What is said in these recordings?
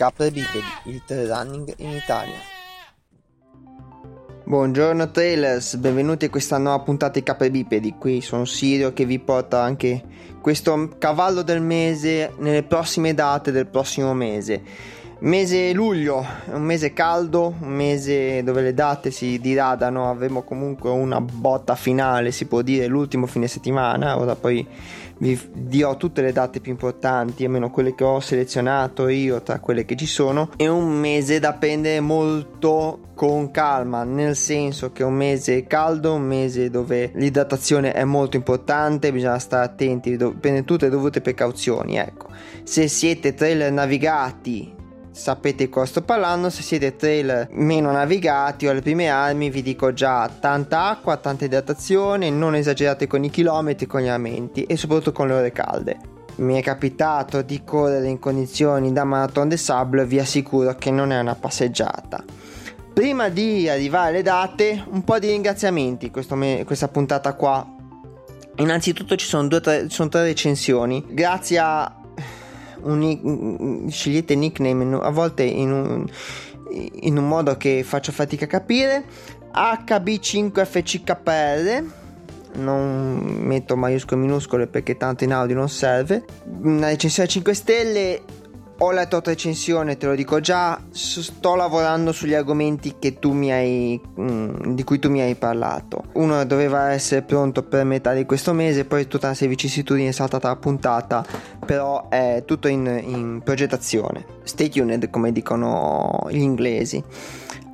Capre Bipedi, il trail running in Italia. Buongiorno trailers, benvenuti a questa nuova puntata di Capre Bipedi. Qui sono Sirio che vi porta anche questo cavallo del mese nelle prossime date del prossimo mese. Mese luglio, un mese caldo, un mese dove le date si diradano, avremo comunque una botta finale, si può dire l'ultimo fine settimana, ora poi vi dirò tutte le date più importanti, almeno quelle che ho selezionato io tra quelle che ci sono. È un mese da prendere molto con calma, nel senso che è un mese caldo, un mese dove l'idratazione è molto importante, bisogna stare attenti, prendere tutte le dovute precauzioni. Ecco, se siete trailer navigati sapete cosa sto parlando. Se siete trail meno navigati o alle prime armi, vi dico già tanta acqua, tanta idratazione, non esagerate con i chilometri, con gli aumenti e soprattutto con le ore calde. Mi è capitato di correre in condizioni da Marathon de Sable, vi assicuro che non è una passeggiata. Prima di arrivare alle date, un po' di ringraziamenti me- questa puntata qua. Innanzitutto ci sono, due, tre, sono tre recensioni. Grazie a un, scegliete nickname a volte in un, in un modo che faccio fatica a capire. HB5FCKR non metto maiuscole e minuscole perché tanto in audio non serve. Una recensione 5 stelle ho letto la tua recensione, te lo dico già, sto lavorando sugli argomenti hai, mm, di cui tu mi hai parlato. Uno doveva essere pronto per metà di questo mese, poi tutta una serie di vicissitudini è saltata la puntata, però è tutto in, in progettazione. Stay tuned, come dicono gli inglesi.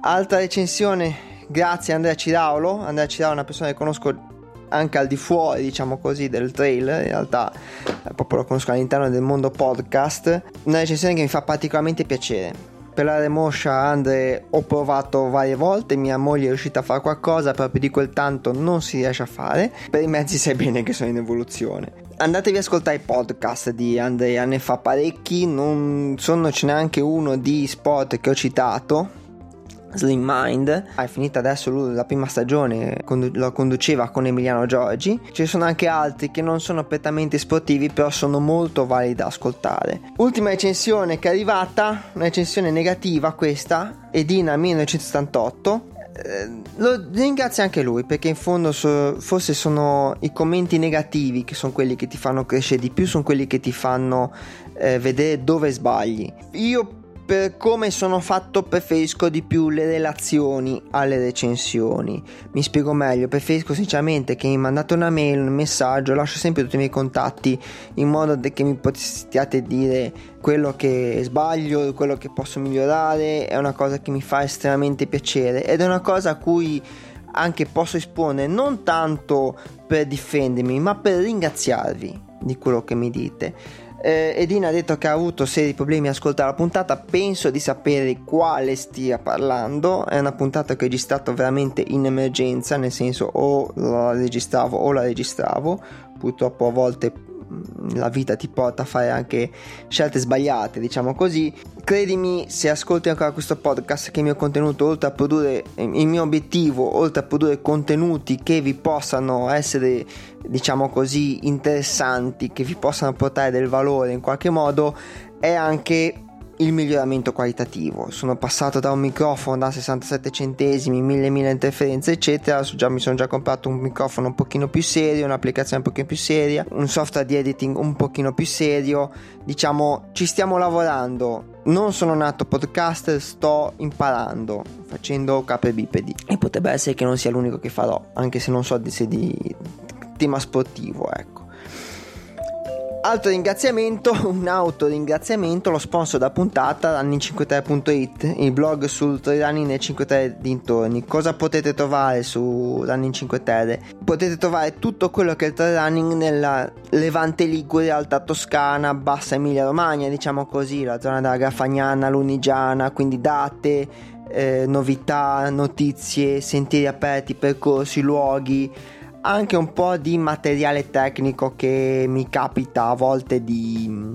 Altra recensione, grazie a Andrea Ciraulo. Andrea Ciraulo è una persona che conosco anche al di fuori, diciamo così, del trail, in realtà eh, proprio lo conosco all'interno del mondo podcast, una recensione che mi fa particolarmente piacere. Per la remoscia Andre ho provato varie volte, mia moglie è riuscita a fare qualcosa, più di quel tanto non si riesce a fare. Per i mezzi sai bene che sono in evoluzione. Andatevi a ascoltare i podcast di Andrea, ne fa parecchi, non sono ce n'è anche uno di sport che ho citato, Slim Mind, è finita adesso la prima stagione, lo conduceva con Emiliano Giorgi. Ci sono anche altri che non sono prettamente sportivi, però sono molto validi da ascoltare. Ultima recensione che è arrivata, una recensione negativa questa, Edina 1978. Eh, lo ringrazio anche lui perché in fondo so, forse sono i commenti negativi che sono quelli che ti fanno crescere di più, sono quelli che ti fanno eh, vedere dove sbagli. Io per come sono fatto preferisco di più le relazioni alle recensioni. Mi spiego meglio, preferisco sinceramente che mi mandate una mail, un messaggio, lascio sempre tutti i miei contatti in modo che mi possiate dire quello che sbaglio, quello che posso migliorare, è una cosa che mi fa estremamente piacere ed è una cosa a cui anche posso esporre non tanto per difendermi, ma per ringraziarvi di quello che mi dite eh, Edina ha detto che ha avuto seri problemi a ascoltare la puntata. Penso di sapere quale stia parlando. È una puntata che ho registrato veramente in emergenza, nel senso o la registravo o la registravo. Purtroppo a volte la vita ti porta a fare anche scelte sbagliate, diciamo così. Credimi, se ascolti ancora questo podcast, che il mio contenuto, oltre a produrre il mio obiettivo, oltre a produrre contenuti che vi possano essere, diciamo così, interessanti, che vi possano portare del valore in qualche modo, è anche il miglioramento qualitativo. Sono passato da un microfono da 67 centesimi, 1000 1000 interferenze, eccetera. Già, mi sono già comprato un microfono un pochino più serio, un'applicazione un pochino più seria, un software di editing un pochino più serio. Diciamo, ci stiamo lavorando. Non sono nato podcaster, sto imparando facendo cape bipedi. E potrebbe essere che non sia l'unico che farò, anche se non so se di tema sportivo, ecco. Altro ringraziamento, un auto ringraziamento, lo sponsor da puntata running53.it, il blog sul running nel 5 Terre dintorni. Cosa potete trovare su Running 5 Terre? Potete trovare tutto quello che è il running nella Levante Ligure, Alta Toscana, Bassa Emilia Romagna, diciamo così, la zona della Graffagnana, Lunigiana, quindi date, eh, novità, notizie, sentieri aperti, percorsi, luoghi anche un po' di materiale tecnico che mi capita a volte di,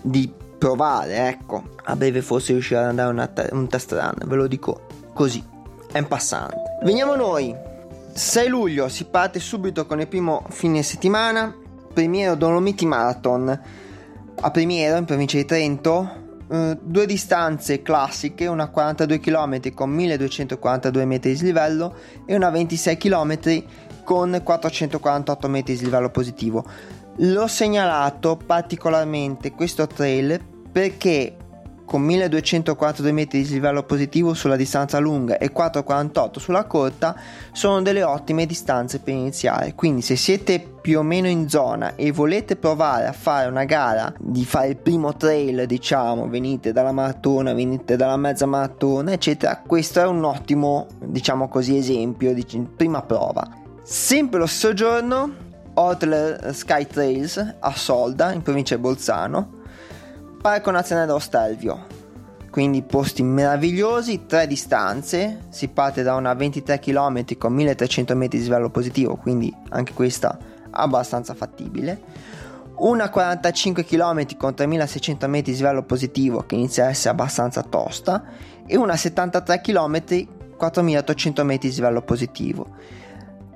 di provare, ecco. A breve forse riuscirò ad andare una, un test run, ve lo dico così, è un passante. Veniamo noi. 6 luglio si parte subito con il primo fine settimana, Primiero Dolomiti Marathon. A Primiero, in provincia di Trento, Uh, due distanze classiche, una 42 km con 1242 metri di livello e una 26 km con 448 metri di livello positivo. L'ho segnalato particolarmente questo trail perché con 1242 metri di livello positivo sulla distanza lunga e 448 sulla corta sono delle ottime distanze per iniziare quindi se siete più o meno in zona e volete provare a fare una gara di fare il primo trail diciamo venite dalla maratona venite dalla mezza maratona eccetera questo è un ottimo diciamo così esempio di prima prova sempre lo stesso giorno Outler Sky Trails a Solda in provincia di Bolzano Parco Nazionale dello Stelvio. Quindi posti meravigliosi, tre distanze, si parte da una 23 km con 1300 metri di livello positivo, quindi anche questa abbastanza fattibile. Una 45 km con 3600 metri di livello positivo che inizia a essere abbastanza tosta e una 73 km 4800 metri di livello positivo.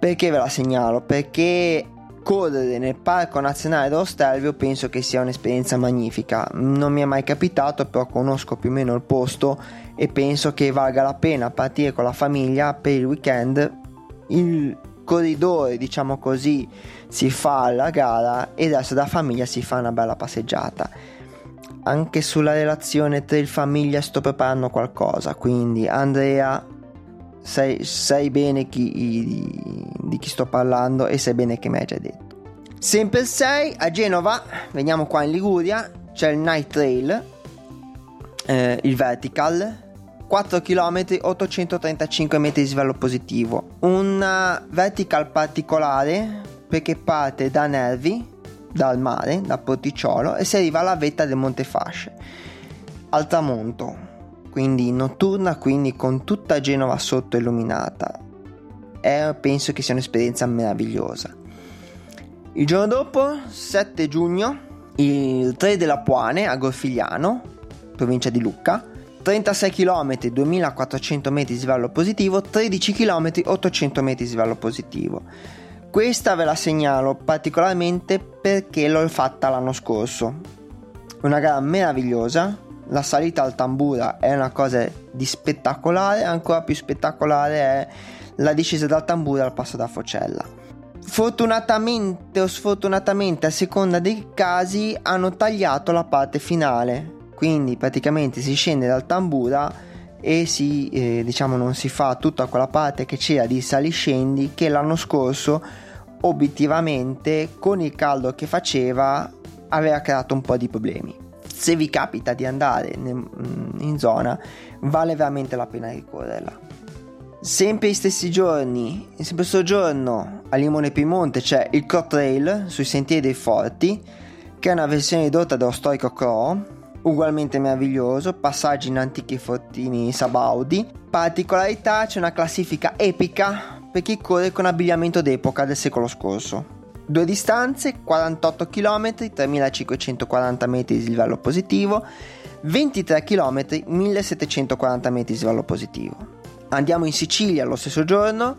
Perché ve la segnalo? Perché correre nel Parco Nazionale dello Stelvio penso che sia un'esperienza magnifica. Non mi è mai capitato, però conosco più o meno il posto e penso che valga la pena partire con la famiglia per il weekend. Il corridore, diciamo così, si fa la gara e adesso da famiglia si fa una bella passeggiata. Anche sulla relazione tra il famiglia sto preparando qualcosa, quindi Andrea sai, sai bene chi, di, chi sto parlando e sai bene che mi hai già detto. Sempre il 6 a Genova, veniamo qua in Liguria, c'è il Night Trail, eh, il Vertical, 4 km 835 metri di livello positivo. Un vertical particolare perché parte da Nervi, dal mare, da Porticciolo e si arriva alla vetta del Monte Fasce, al tramonto quindi notturna, quindi con tutta Genova sotto illuminata. E penso che sia un'esperienza meravigliosa. Il giorno dopo, 7 giugno, il 3 della Puane a Gorfigliano, provincia di Lucca, 36 km 2400 metri di livello positivo, 13 km 800 metri di livello positivo. Questa ve la segnalo particolarmente perché l'ho fatta l'anno scorso. Una gara meravigliosa, la salita al tambura è una cosa di spettacolare, ancora più spettacolare è la discesa dal tambura al passo da Focella. Fortunatamente o sfortunatamente, a seconda dei casi, hanno tagliato la parte finale, quindi praticamente si scende dal tambura e si, eh, diciamo, non si fa tutta quella parte che c'era di saliscendi che l'anno scorso obiettivamente con il caldo che faceva aveva creato un po' di problemi se vi capita di andare mm, in zona, vale veramente la pena ricorrerla. Sempre gli stessi giorni, sempre questo giorno a Limone Piemonte c'è il Cro Trail sui sentieri dei forti, che è una versione ridotta dello storico Cro, ugualmente meraviglioso, passaggi in antichi fortini Sabaudi. Particolarità c'è una classifica epica per chi corre con abbigliamento d'epoca del secolo scorso. Due distanze, 48 km, 3540 metri di livello positivo, 23 km, 1740 metri di livello positivo. Andiamo in Sicilia lo stesso giorno,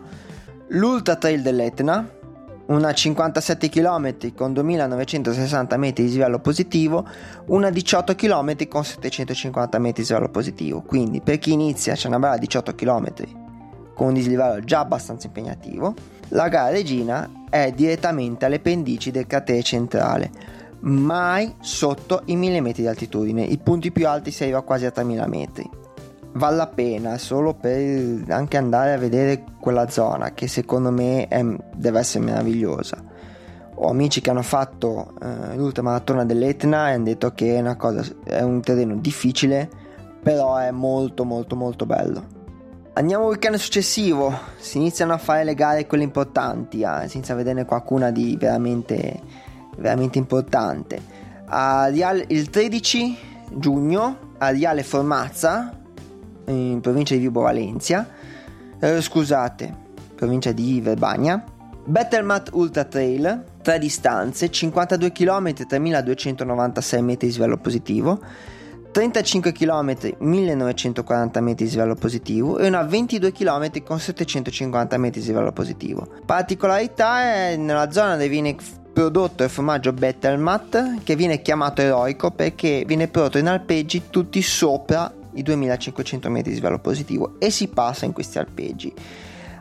l'Ultra Trail dell'Etna, una 57 km con 2960 metri di livello positivo, una 18 km con 750 metri di livello positivo. Quindi per chi inizia c'è una bella 18 km con un dislivello già abbastanza impegnativo. La gara regina è direttamente alle pendici del cratere centrale, mai sotto i 1000 metri di altitudine. I punti più alti si arriva quasi a 3000 metri. Vale la pena solo per anche andare a vedere quella zona che secondo me è, deve essere meravigliosa. Ho amici che hanno fatto eh, l'ultramaratona dell'Etna e hanno detto che è, cosa, è un terreno difficile, però è molto molto molto bello. Andiamo al weekend successivo, si iniziano a fare le gare quelle importanti, eh, senza vederne qualcuna di veramente, veramente importante. Riale, il 13 giugno a Riale Formazza, in provincia di Vibo Valencia, eh, scusate, provincia di Verbania, Bettelmat Ultra Trail, tre distanze, 52 km, 3296 metri di svelo positivo, 35 km 1940 metri di livello positivo e una 22 km con 750 metri di livello positivo. Particolarità è nella zona dove viene prodotto il formaggio Bettelmat che viene chiamato eroico perché viene prodotto in alpeggi tutti sopra i 2500 metri di svelo positivo e si passa in questi alpeggi.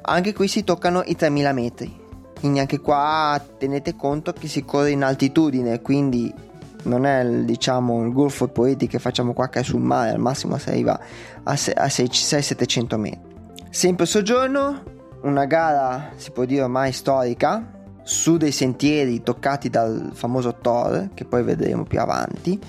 Anche qui si toccano i 3000 metri, quindi anche qua tenete conto che si corre in altitudine, quindi non è diciamo il golfo poeti che facciamo qua che è sul mare, al massimo si arriva a 600-700 metri. Sempre soggiorno, una gara si può dire ormai storica, su dei sentieri toccati dal famoso Thor, che poi vedremo più avanti,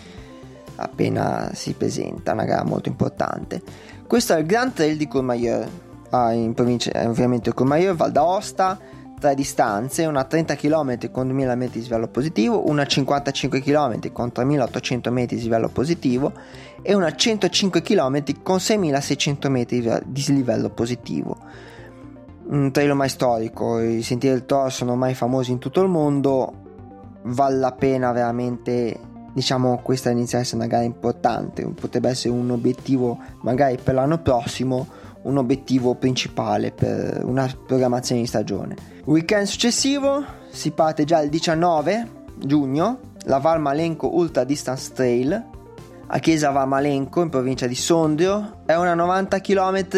appena si presenta, una gara molto importante. Questo è il Grand Trail di Courmayeur, ah, in provincia, ovviamente Courmayeur, Val d'Aosta, tre distanze, una 30 km con 2000 metri di svelo positivo, una 55 km con 3800 metri di svelo positivo e una 105 km con 6600 metri di livello positivo. Un trail ormai storico, i sentieri del Toro sono ormai famosi in tutto il mondo, vale la pena veramente diciamo questa inizia a essere una gara importante, potrebbe essere un obiettivo magari per l'anno prossimo, un obiettivo principale per una programmazione di stagione. Weekend successivo si parte già il 19 giugno, la Val Malenco Ultra Distance Trail. A Chiesa Valmalenco in provincia di Sondrio, è una 90 km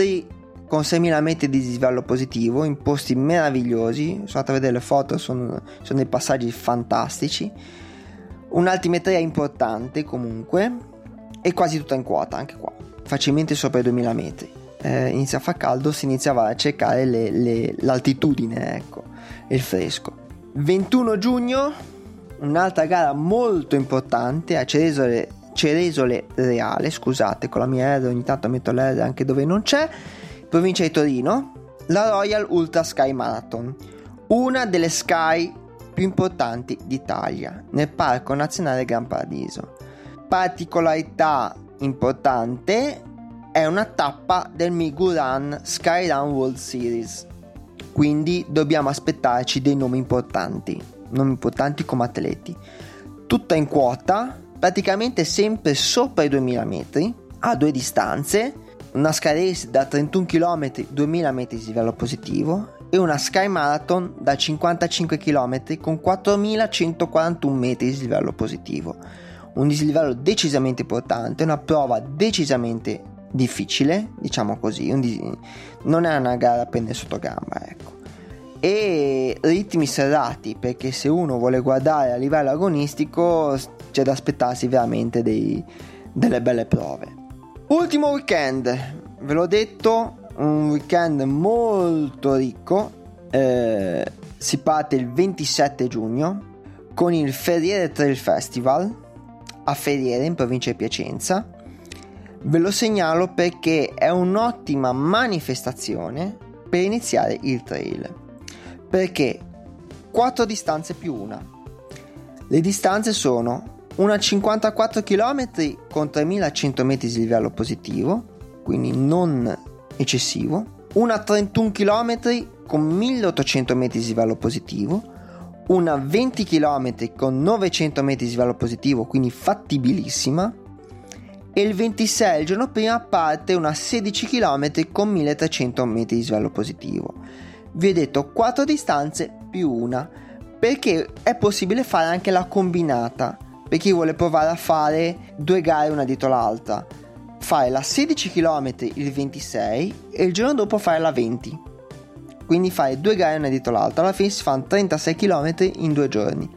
con 6.000 metri di dislivello positivo in posti meravigliosi, sono andato a vedere le foto, sono, sono dei passaggi fantastici, un'altimetria importante comunque e quasi tutta in quota anche qua, facilmente sopra i 2.000 metri eh, inizia a far caldo si iniziava a cercare le, le, l'altitudine ecco il fresco. 21 giugno un'altra gara molto importante a Ceresole, Ceresole Reale scusate con la mia R ogni tanto metto l'R anche dove non c'è provincia di Torino la Royal Ultra Sky Marathon una delle Sky più importanti d'Italia nel Parco Nazionale Gran Paradiso. Particolarità importante è una tappa del Miguran Skyrun World Series. Quindi dobbiamo aspettarci dei nomi importanti, nomi importanti come atleti. Tutta in quota, praticamente sempre sopra i 2000 metri, a due distanze, una Sky Race da 31 km 2000 metri di livello positivo e una Sky Marathon da 55 km con 4141 metri di livello positivo. Un dislivello decisamente importante, una prova decisamente difficile, diciamo così, dis- non è una gara a prendere sotto gamba, ecco. E ritmi serrati, perché se uno vuole guardare a livello agonistico c'è da aspettarsi veramente dei, delle belle prove. Ultimo weekend, ve l'ho detto, un weekend molto ricco, eh, si parte il 27 giugno con il Ferriere Trail Festival a Ferriere in provincia di Piacenza Ve lo segnalo perché è un'ottima manifestazione per iniziare il trail. Perché 4 distanze più una. Le distanze sono una 54 km con 3100 metri di livello positivo, quindi non eccessivo, una 31 km con 1800 metri di livello positivo, una 20 km con 900 metri di livello positivo, quindi fattibilissima, e il 26 il giorno prima parte una 16 km con 1300 metri di svelo positivo. Vi ho detto 4 distanze più una perché è possibile fare anche la combinata per chi vuole provare a fare due gare una dietro l'altra. Fare la 16 km il 26 e il giorno dopo fare la 20. Quindi fare due gare una dietro l'altra. Alla fine si fanno 36 km in due giorni.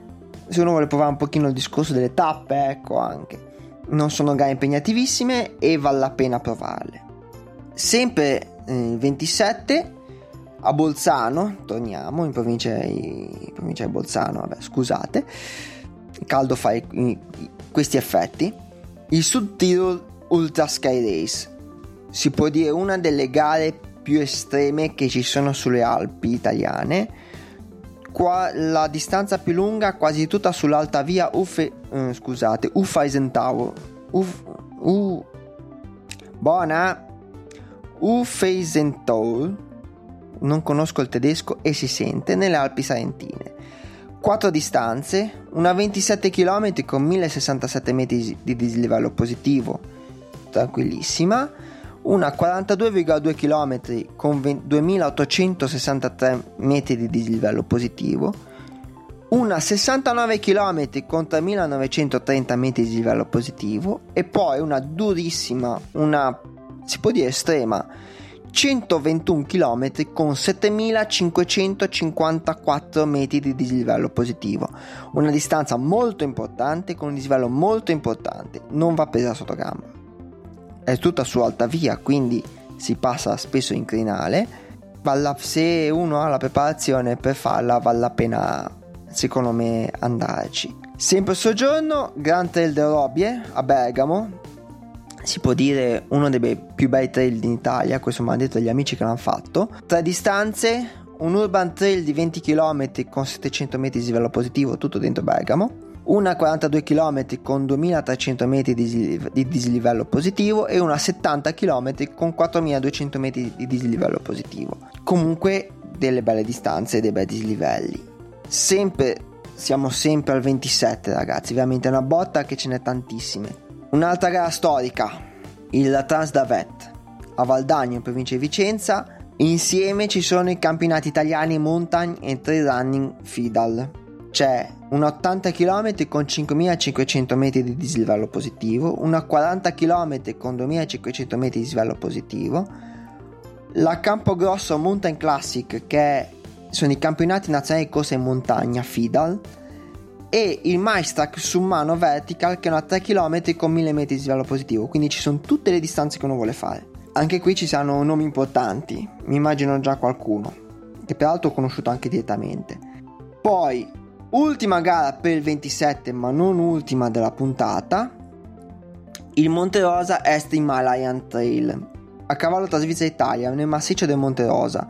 Se uno vuole provare un pochino il discorso delle tappe, ecco anche non sono gare impegnativissime e vale la pena provarle. Sempre il eh, 27 a Bolzano, torniamo in provincia in provincia di Bolzano, vabbè, scusate, il caldo fa i, questi effetti. Il Sud Tirol Ultra Sky Race si può dire una delle gare più estreme che ci sono sulle Alpi italiane qua la distanza più lunga quasi tutta sull'alta via Uffe, eh, scusate, Ufeisenthal. Uf, U, buona Ufeisenthal. Non conosco il tedesco e si sente nelle Alpi Salentine. Quattro distanze, una 27 km con 1067 metri di dislivello positivo, tranquillissima una 42,2 km con 2863 metri di dislivello positivo, una 69 km con 3930 metri di livello positivo e poi una durissima, una si può dire estrema, 121 km con 7554 metri di dislivello positivo. Una distanza molto importante con un dislivello molto importante, non va presa sotto gamba. È tutta su alta via, quindi si passa spesso in crinale. Valla, se uno ha la preparazione per farla, vale la pena, secondo me, andarci. Sempre soggiorno, Grand Trail de Robbie a Bergamo, si può dire uno dei più bei trail in Italia, questo mi hanno detto gli amici che l'hanno fatto. Tre distanze, un urban trail di 20 km con 700 metri di livello positivo, tutto dentro Bergamo. Una 42 km con 2300 metri di, di dislivello positivo e una 70 km con 4200 metri di dislivello positivo. Comunque delle belle distanze e dei bei dislivelli. Sempre, siamo sempre al 27 ragazzi, veramente è una botta che ce n'è tantissime. Un'altra gara storica, il Transdavet a Valdagno in provincia di Vicenza. Insieme ci sono i campionati italiani Mountain e Trail Running Fidal. C'è un 80 km con 5500 metri di dislivello positivo, una 40 km con 2500 metri di dislivello positivo, la Campogrosso Mountain Classic che sono i campionati nazionali di corsa in montagna Fidal e il Maestrak Summano Vertical che è una 3 km con 1000 metri di livello positivo, quindi ci sono tutte le distanze che uno vuole fare. Anche qui ci saranno nomi importanti, mi immagino già qualcuno, che peraltro ho conosciuto anche direttamente. Poi, ultima gara per il 27, ma non ultima della puntata, il Monte Rosa Est Himalayan Trail, a cavallo tra Svizzera e Italia, nel massiccio del Monte Rosa.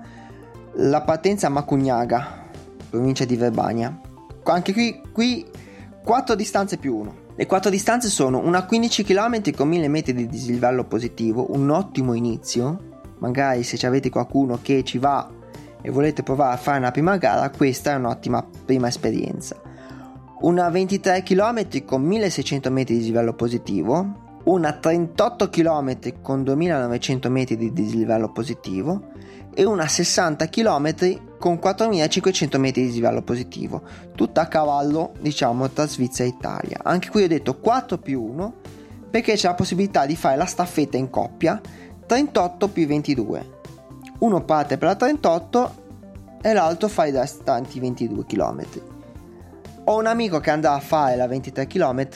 La partenza a Macugnaga, provincia di Verbania anche qui, qui 4 distanze più 1. Le 4 distanze sono una 15 km con 1000 metri di dislivello positivo, un ottimo inizio. Magari se avete qualcuno che ci va e volete provare a fare una prima gara, questa è un'ottima prima esperienza. Una 23 km con 1600 metri di dislivello positivo, una 38 km con 2900 metri di dislivello positivo e una 60 km con 4500 metri di livello positivo, tutta a cavallo diciamo tra Svizzera e Italia. Anche qui ho detto 4 più 1 perché c'è la possibilità di fare la staffetta in coppia 38 più 22. Uno parte per la 38 e l'altro fa i restanti 22 km. Ho un amico che andrà a fare la 23 km,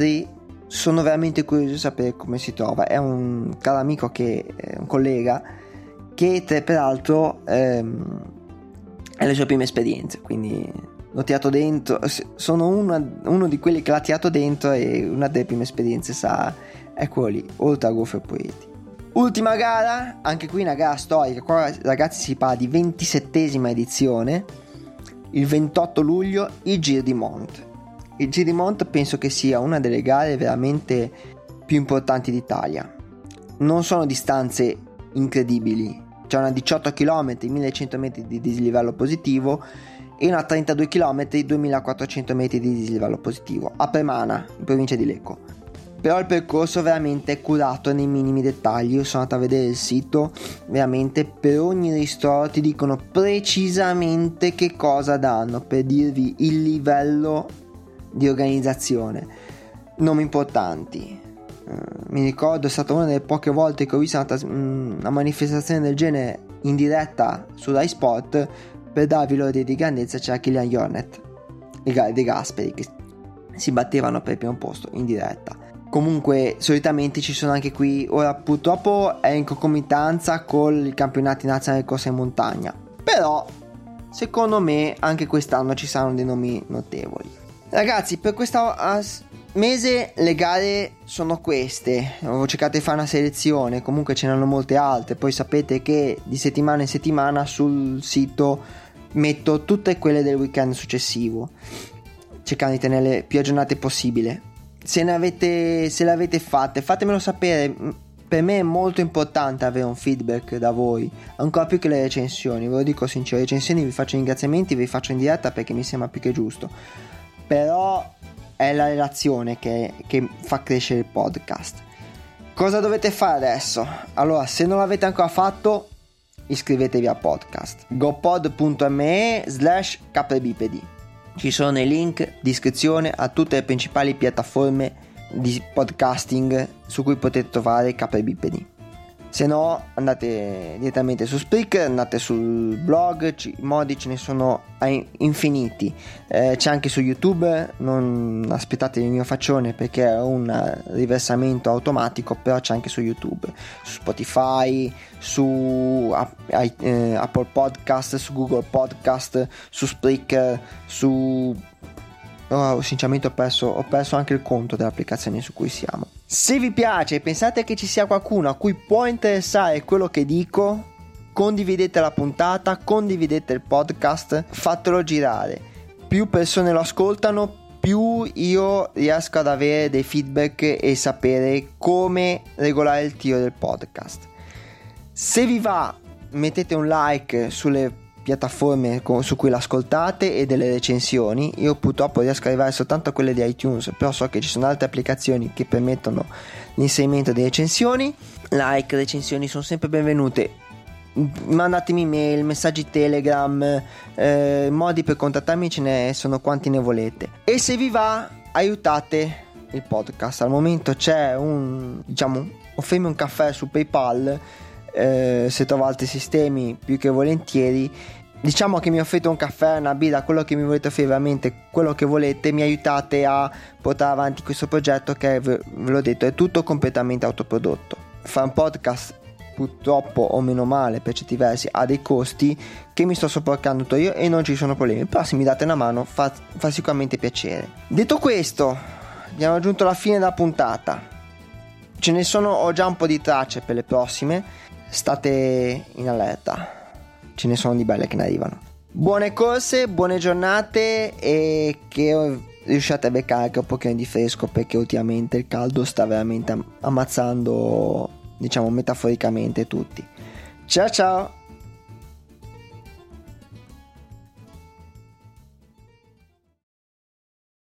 sono veramente curioso di sapere come si trova. È un caro amico che è un collega che peraltro ehm, è le sue prime esperienze, quindi l'ho tirato dentro, sono una, uno di quelli che l'ha tirato dentro e una delle prime esperienze sa, ecco lì, oltre a Goffo e Poeti. Ultima gara, anche qui una gara storica, qua ragazzi si parla di 27esima edizione, il 28 luglio, il Giro di Mont. Il Giro di Mont penso che sia una delle gare veramente più importanti d'Italia. Non sono distanze incredibili, c'è una 18 km 1100 metri di dislivello positivo e una 32 km 2400 metri di dislivello positivo a Premana in provincia di Lecco però il percorso veramente è curato nei minimi dettagli. Io sono andato a vedere il sito veramente per ogni ristoro ti dicono precisamente che cosa danno per dirvi il livello di organizzazione. Nomi importanti. Eh, mi ricordo è stata una delle poche volte che ho visto una, una manifestazione del genere in diretta su Rai Sport per darvi l'ordine di grandezza c'era Killian Jornet e De Gasperi che si battevano per il primo posto in diretta comunque solitamente ci sono anche qui ora purtroppo è in concomitanza con i campionati nazionali di corsa in montagna però secondo me anche quest'anno ci saranno dei nomi notevoli ragazzi per questa mese le gare sono queste. Ho cercato di fare una selezione, comunque ce ne hanno molte altre. Poi sapete che di settimana in settimana sul sito metto tutte quelle del weekend successivo, cercando di tenerle più aggiornate possibile. Se, ne avete, se le avete fatte, fatemelo sapere. Per me è molto importante avere un feedback da voi, ancora più che le recensioni. Ve lo dico sincero, le recensioni vi faccio ringraziamenti, vi faccio in diretta perché mi sembra più che giusto. Però è la relazione che, che fa crescere il podcast. Cosa dovete fare adesso? Allora, se non l'avete ancora fatto, iscrivetevi al podcast gopod.me slash caprebipedi Ci sono i link di iscrizione a tutte le principali piattaforme di podcasting su cui potete trovare Capre Bipedi. Se no, andate direttamente su Spreaker, andate sul blog, i modi ce ne sono infiniti. Eh, c'è anche su YouTube, non aspettate il mio faccione perché è un riversamento automatico, però c'è anche su YouTube, su Spotify, su eh, Apple Podcast, su Google Podcast, su Spreaker, su Oh, sinceramente ho perso, ho perso anche il conto delle applicazioni su cui siamo. Se vi piace e pensate che ci sia qualcuno a cui può interessare quello che dico, condividete la puntata, condividete il podcast, fatelo girare. Più persone lo ascoltano, più io riesco ad avere dei feedback e sapere come regolare il tiro del podcast. Se vi va, mettete un like sulle piattaforme su cui l'ascoltate e delle recensioni. Io purtroppo riesco ad arrivare soltanto a quelle di iTunes, però so che ci sono altre applicazioni che permettono l'inserimento di recensioni. Like, recensioni sono sempre benvenute. Mandatemi mail, messaggi Telegram, eh, modi per contattarmi ce ne sono quanti ne volete. E se vi va, aiutate il podcast. Al momento c'è un, diciamo, offrirmi un caffè su PayPal eh, se trovo altri sistemi più che volentieri diciamo che mi offrite un caffè, una birra, quello che mi volete offrire veramente, quello che volete, mi aiutate a portare avanti questo progetto che ve, l'ho detto è tutto completamente autoprodotto. Fare un podcast purtroppo o meno male per certi versi ha dei costi che mi sto sopportando io e non ci sono problemi, però se mi date una mano fa, fa sicuramente piacere. Detto questo, abbiamo raggiunto la fine della puntata. Ce ne sono, ho già un po' di tracce per le prossime state in allerta, ce ne sono di belle che ne arrivano. Buone corse, buone giornate e che riusciate a beccare anche un pochino di fresco perché ultimamente il caldo sta veramente ammazzando, diciamo metaforicamente tutti. Ciao ciao!